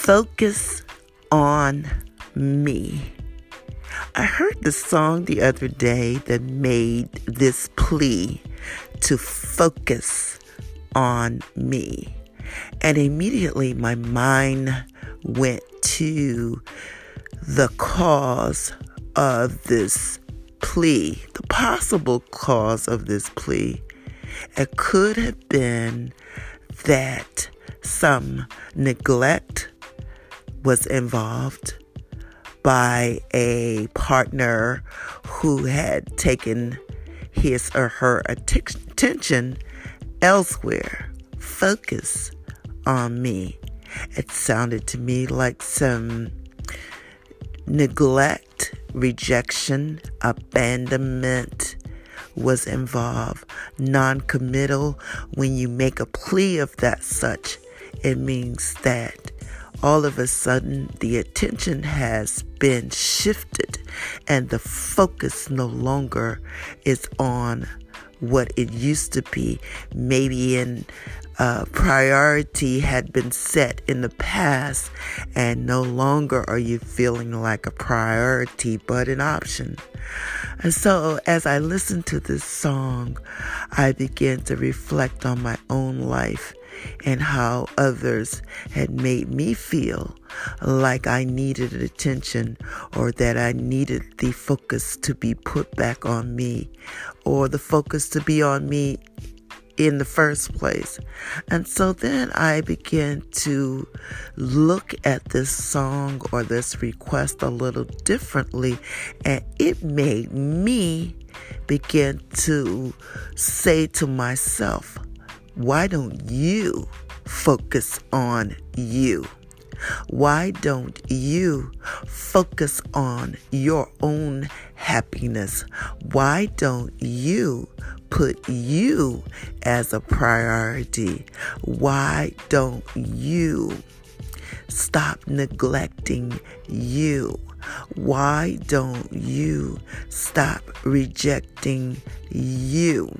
Focus on me. I heard the song the other day that made this plea to focus on me. And immediately my mind went to the cause of this plea, the possible cause of this plea. It could have been that some neglect was involved by a partner who had taken his or her attention elsewhere. Focus on me. It sounded to me like some neglect, rejection, abandonment was involved. Non committal, when you make a plea of that such, it means that all of a sudden the attention has been shifted and the focus no longer is on what it used to be. Maybe in uh, priority had been set in the past, and no longer are you feeling like a priority but an option. And so, as I listen to this song, I begin to reflect on my own life and how others had made me feel like I needed attention or that I needed the focus to be put back on me or the focus to be on me in the first place. And so then I began to look at this song or this request a little differently, and it made me begin to say to myself, why don't you focus on you? Why don't you focus on your own happiness? Why don't you put you as a priority? Why don't you stop neglecting you? Why don't you stop rejecting you?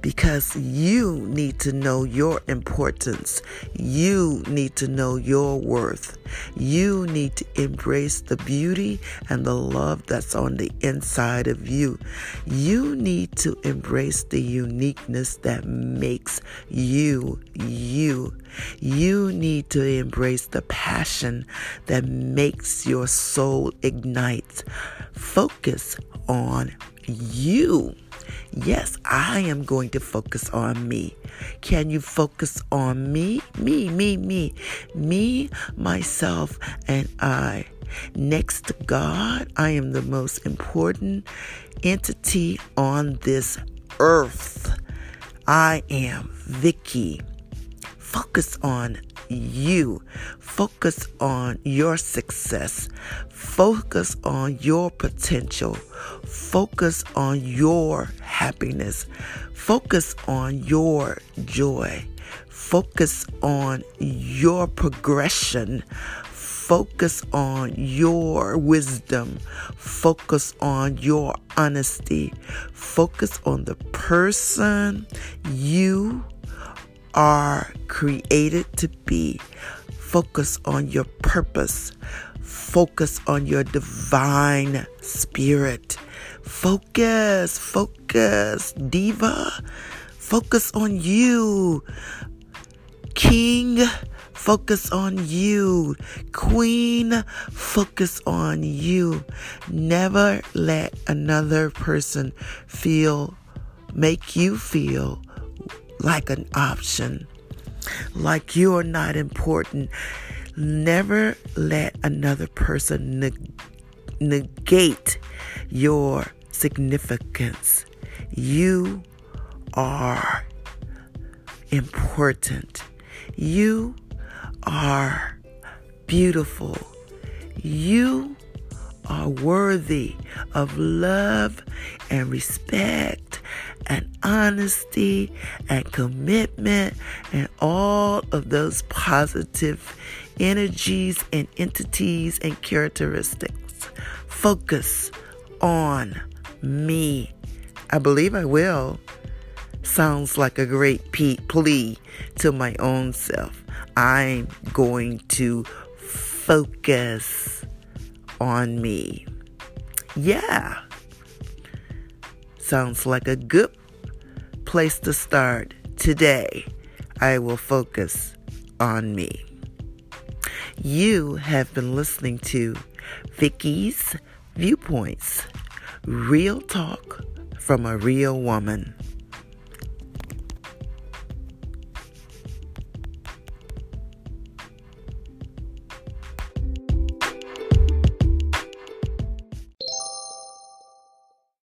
Because you need to know your importance. You need to know your worth. You need to embrace the beauty and the love that's on the inside of you. You need to embrace the uniqueness that makes you you. You need to embrace the passion that makes your soul ignite. Focus on you. Yes, I am going to focus on me. Can you focus on me? Me, me, me. Me, myself, and I. Next to God, I am the most important entity on this earth. I am Vicky. Focus on you. Focus on your success. Focus on your potential. Focus on your happiness. Focus on your joy. Focus on your progression. Focus on your wisdom. Focus on your honesty. Focus on the person you are created to be. Focus on your purpose. Focus on your divine spirit. Focus, focus, diva. Focus on you. King, focus on you. Queen, focus on you. Never let another person feel, make you feel like an option, like you are not important. Never let another person neg- negate your significance. You are important. You are beautiful. You are worthy of love and respect and honesty and commitment and all of those positive energies and entities and characteristics. Focus on me. I believe I will. Sounds like a great plea to my own self. I'm going to focus on me. Yeah. Sounds like a good place to start. Today, I will focus on me. You have been listening to Vicky's Viewpoints Real Talk from a Real Woman.